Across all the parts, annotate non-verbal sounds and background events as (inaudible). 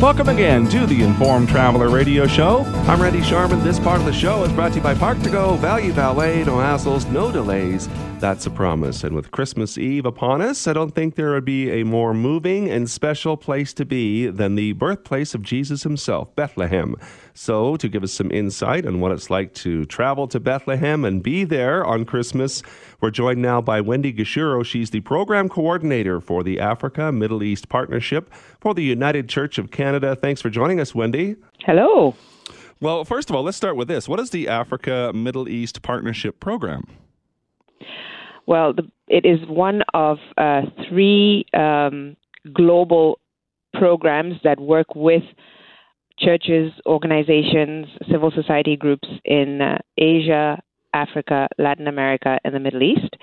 Welcome again to the Informed Traveler Radio Show. I'm Randy Sharman. This part of the show is brought to you by Park to Go, Value Valet, no hassles, no delays. That's a promise. And with Christmas Eve upon us, I don't think there would be a more moving and special place to be than the birthplace of Jesus himself, Bethlehem. So, to give us some insight on what it's like to travel to Bethlehem and be there on Christmas, we're joined now by Wendy Gichuru. She's the program coordinator for the Africa Middle East Partnership for the United Church of Canada. Thanks for joining us, Wendy. Hello. Well, first of all, let's start with this. What is the Africa Middle East Partnership Program? Well, the, it is one of uh, three um, global programs that work with churches, organizations, civil society groups in uh, Asia, Africa, Latin America, and the Middle East.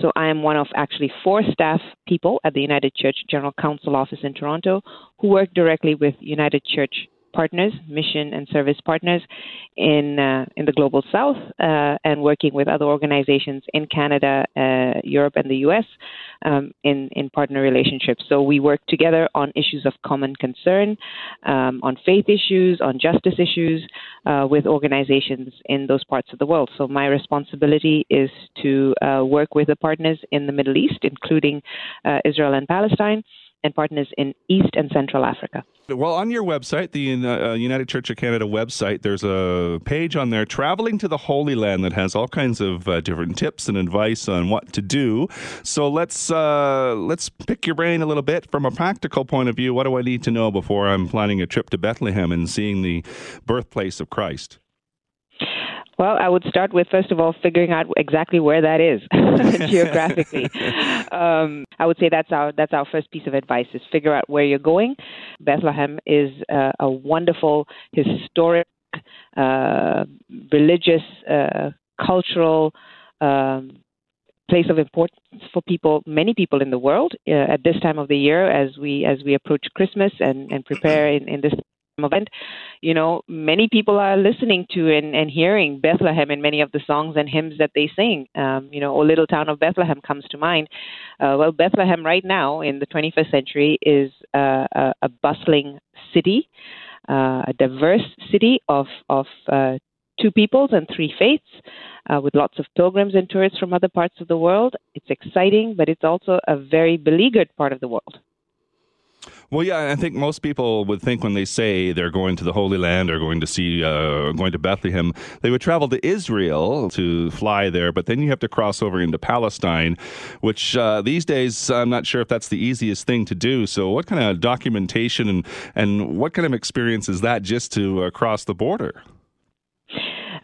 So I am one of actually four staff people at the United Church General Council office in Toronto who work directly with United Church partners, mission and service partners in uh, in the global south, uh, and working with other organizations in Canada, uh, Europe, and the U.S. Um, in in partner relationships. So we work together on issues of common concern, um, on faith issues, on justice issues, uh, with organizations in those parts of the world. So my responsibility is to uh, work with the partners in the Middle East, including uh, Israel and Palestine and partners in East and Central Africa. Well, on your website, the uh, United Church of Canada website, there's a page on there, Traveling to the Holy Land, that has all kinds of uh, different tips and advice on what to do. So let's uh, let's pick your brain a little bit from a practical point of view. What do I need to know before I'm planning a trip to Bethlehem and seeing the birthplace of Christ? Well, I would start with first of all figuring out exactly where that is (laughs) geographically. (laughs) Um, I would say that's our that's our first piece of advice: is figure out where you're going. Bethlehem is uh, a wonderful historic, uh, religious, uh, cultural. Um, place of importance for people, many people in the world uh, at this time of the year, as we as we approach Christmas and and prepare in, in this event, you know, many people are listening to and, and hearing Bethlehem in many of the songs and hymns that they sing. Um, you know, O Little Town of Bethlehem comes to mind. Uh, well, Bethlehem right now in the 21st century is uh, a, a, bustling city, uh, a diverse city of, of uh, two peoples and three faiths. Uh, with lots of pilgrims and tourists from other parts of the world. It's exciting, but it's also a very beleaguered part of the world. Well, yeah, I think most people would think when they say they're going to the Holy Land or going to see, uh, going to Bethlehem, they would travel to Israel to fly there, but then you have to cross over into Palestine, which uh, these days I'm not sure if that's the easiest thing to do. So, what kind of documentation and, and what kind of experience is that just to uh, cross the border?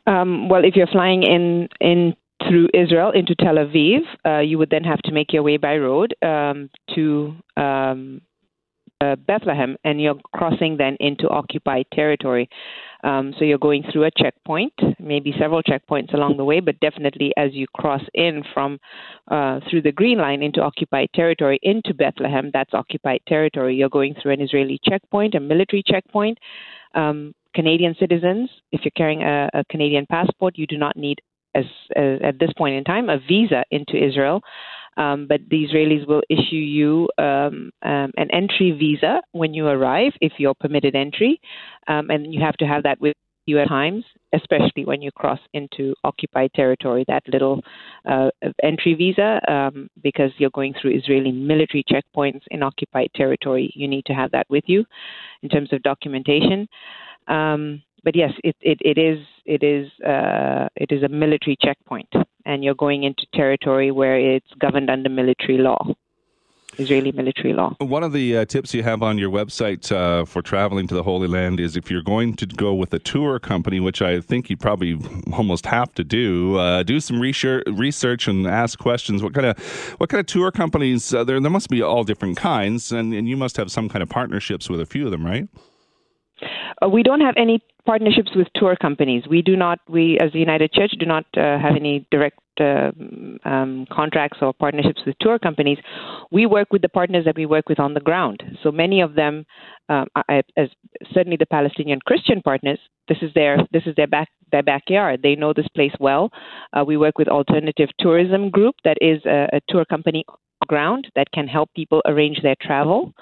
Um, well, if you're flying in in through Israel into Tel Aviv, uh, you would then have to make your way by road um, to um, uh, Bethlehem, and you're crossing then into occupied territory. Um, so you're going through a checkpoint, maybe several checkpoints along the way, but definitely as you cross in from uh, through the green line into occupied territory into Bethlehem, that's occupied territory. You're going through an Israeli checkpoint, a military checkpoint. Um, Canadian citizens, if you're carrying a, a Canadian passport, you do not need, as, as, at this point in time, a visa into Israel. Um, but the Israelis will issue you um, um, an entry visa when you arrive, if you're permitted entry, um, and you have to have that with you at times, especially when you cross into occupied territory. That little uh, entry visa, um, because you're going through Israeli military checkpoints in occupied territory, you need to have that with you in terms of documentation. Um, but yes, it, it, it is it is uh, it is a military checkpoint, and you're going into territory where it's governed under military law. Israeli military law. One of the uh, tips you have on your website uh, for traveling to the Holy Land is if you're going to go with a tour company, which I think you probably almost have to do, uh, do some research, and ask questions. What kind of what kind of tour companies? Uh, there there must be all different kinds, and, and you must have some kind of partnerships with a few of them, right? Uh, we don't have any partnerships with tour companies. We do not, we as the United Church do not uh, have any direct uh, um, contracts or partnerships with tour companies. We work with the partners that we work with on the ground. So many of them, um, as certainly the Palestinian Christian partners, this is their this is their back their backyard. They know this place well. Uh, we work with Alternative Tourism Group, that is a, a tour company ground that can help people arrange their travel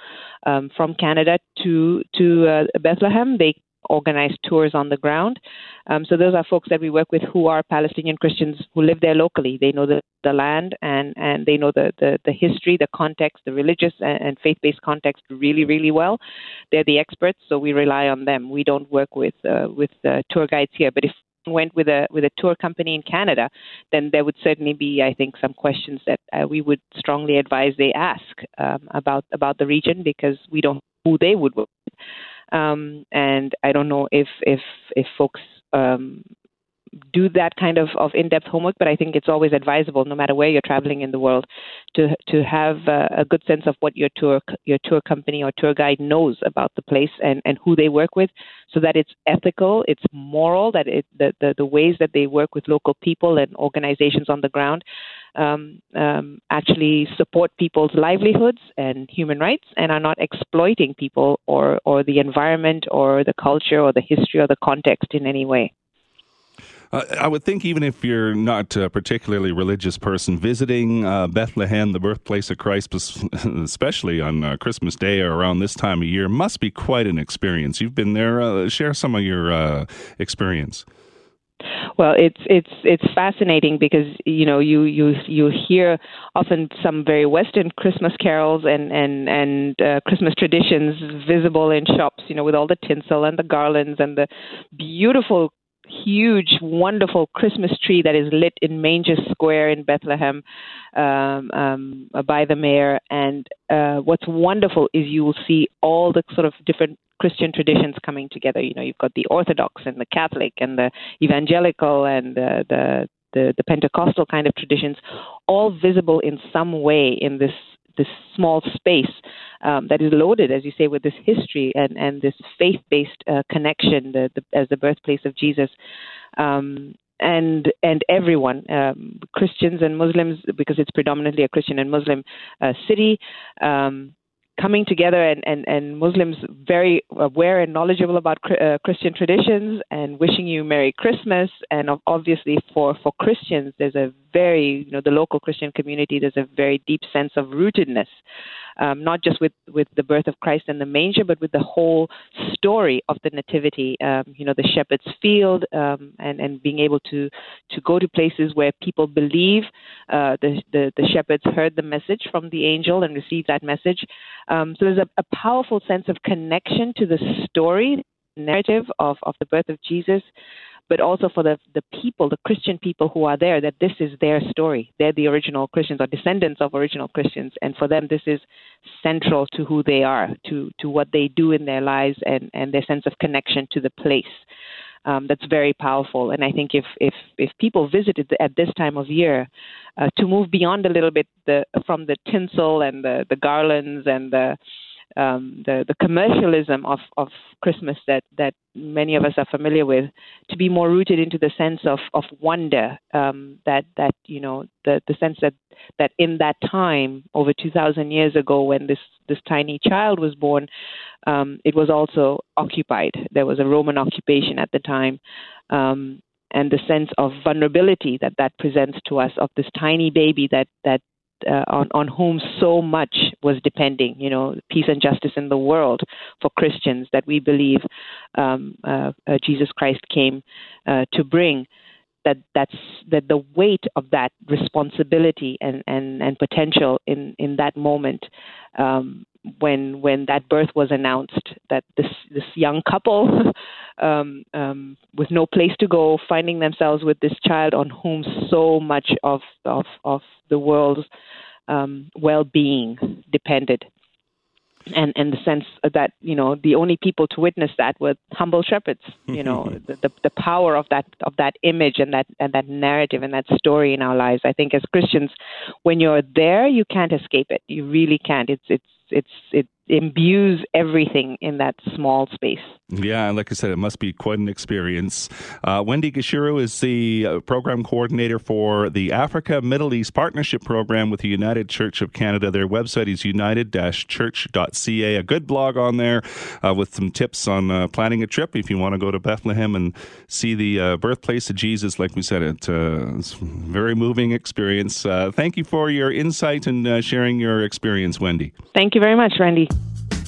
um, from Canada to to uh, Bethlehem. They organize tours on the ground. Um, so those are folks that we work with who are Palestinian Christians who live there locally. They know the, the land and, and they know the, the, the history, the context, the religious and, and faith based context really, really well. They're the experts, so we rely on them. We don't work with uh, with uh, tour guides here, but if went with a with a tour company in Canada, then there would certainly be, I think, some questions that uh, we would strongly advise they ask um, about about the region because we don't who they would work with. Um, and I don't know if if if folks um, do that kind of, of in-depth homework, but I think it's always advisable, no matter where you're traveling in the world, to to have uh, a good sense of what your tour your tour company or tour guide knows about the place and, and who they work with, so that it's ethical, it's moral, that it the, the, the ways that they work with local people and organizations on the ground um, um, actually support people's livelihoods and human rights and are not exploiting people or, or the environment or the culture or the history or the context in any way. Uh, I would think even if you're not a particularly religious person, visiting uh, Bethlehem, the birthplace of Christ, (laughs) especially on uh, Christmas Day or around this time of year, must be quite an experience. You've been there. Uh, share some of your uh, experience. Well, it's it's it's fascinating because you know you you you hear often some very Western Christmas carols and and and uh, Christmas traditions visible in shops. You know, with all the tinsel and the garlands and the beautiful huge, wonderful Christmas tree that is lit in Manger Square in Bethlehem um, um, by the mayor. And uh, what's wonderful is you will see all the sort of different Christian traditions coming together. You know, you've got the Orthodox and the Catholic and the Evangelical and the, the the, the Pentecostal kind of traditions, all visible in some way in this this small space um, that is loaded, as you say, with this history and, and this faith based uh, connection the, the, as the birthplace of Jesus. Um, and and everyone, um, Christians and Muslims, because it's predominantly a Christian and Muslim uh, city, um, coming together and, and, and Muslims very aware and knowledgeable about uh, Christian traditions and wishing you Merry Christmas. And obviously, for, for Christians, there's a very, you know, the local Christian community, there's a very deep sense of rootedness um, not just with, with the birth of Christ and the manger, but with the whole story of the Nativity. Um, you know, the shepherd's field, um, and and being able to to go to places where people believe uh, the, the the shepherds heard the message from the angel and received that message. Um, so there's a, a powerful sense of connection to the story narrative of, of the birth of Jesus but also for the, the people, the Christian people who are there, that this is their story. They're the original Christians or descendants of original Christians. And for them, this is central to who they are, to, to what they do in their lives and, and their sense of connection to the place. Um, that's very powerful. And I think if, if, if people visited at this time of year, uh, to move beyond a little bit the, from the tinsel and the, the garlands and the um, the the commercialism of of Christmas that that many of us are familiar with, to be more rooted into the sense of of wonder. Um, that that you know the the sense that that in that time over two thousand years ago, when this this tiny child was born, um, it was also occupied. There was a Roman occupation at the time. Um, and the sense of vulnerability that that presents to us of this tiny baby that that uh, on, on whom so much was depending, you know, peace and justice in the world for Christians that we believe um, uh, uh, Jesus Christ came uh, to bring. That that's that the weight of that responsibility and, and, and potential in, in that moment um, when when that birth was announced that this this young couple (laughs) um, um, with no place to go finding themselves with this child on whom so much of of, of the world's um, well-being depended. And and the sense that you know the only people to witness that were humble shepherds you know (laughs) the, the, the power of that of that image and that and that narrative and that story in our lives. I think as christians when you're there you can't escape it. You really can't. It's it's it's it imbues everything in that small space. Yeah, and like I said, it must be quite an experience. Uh, Wendy Gichuru is the uh, program coordinator for the Africa Middle East Partnership Program with the United Church of Canada. Their website is united-church.ca. A good blog on there uh, with some tips on uh, planning a trip if you want to go to Bethlehem and see the uh, birthplace of Jesus. Like we said, it, uh, it's a very moving experience. thank you for your insight and sharing your experience, Wendy. Thank you very much, Randy.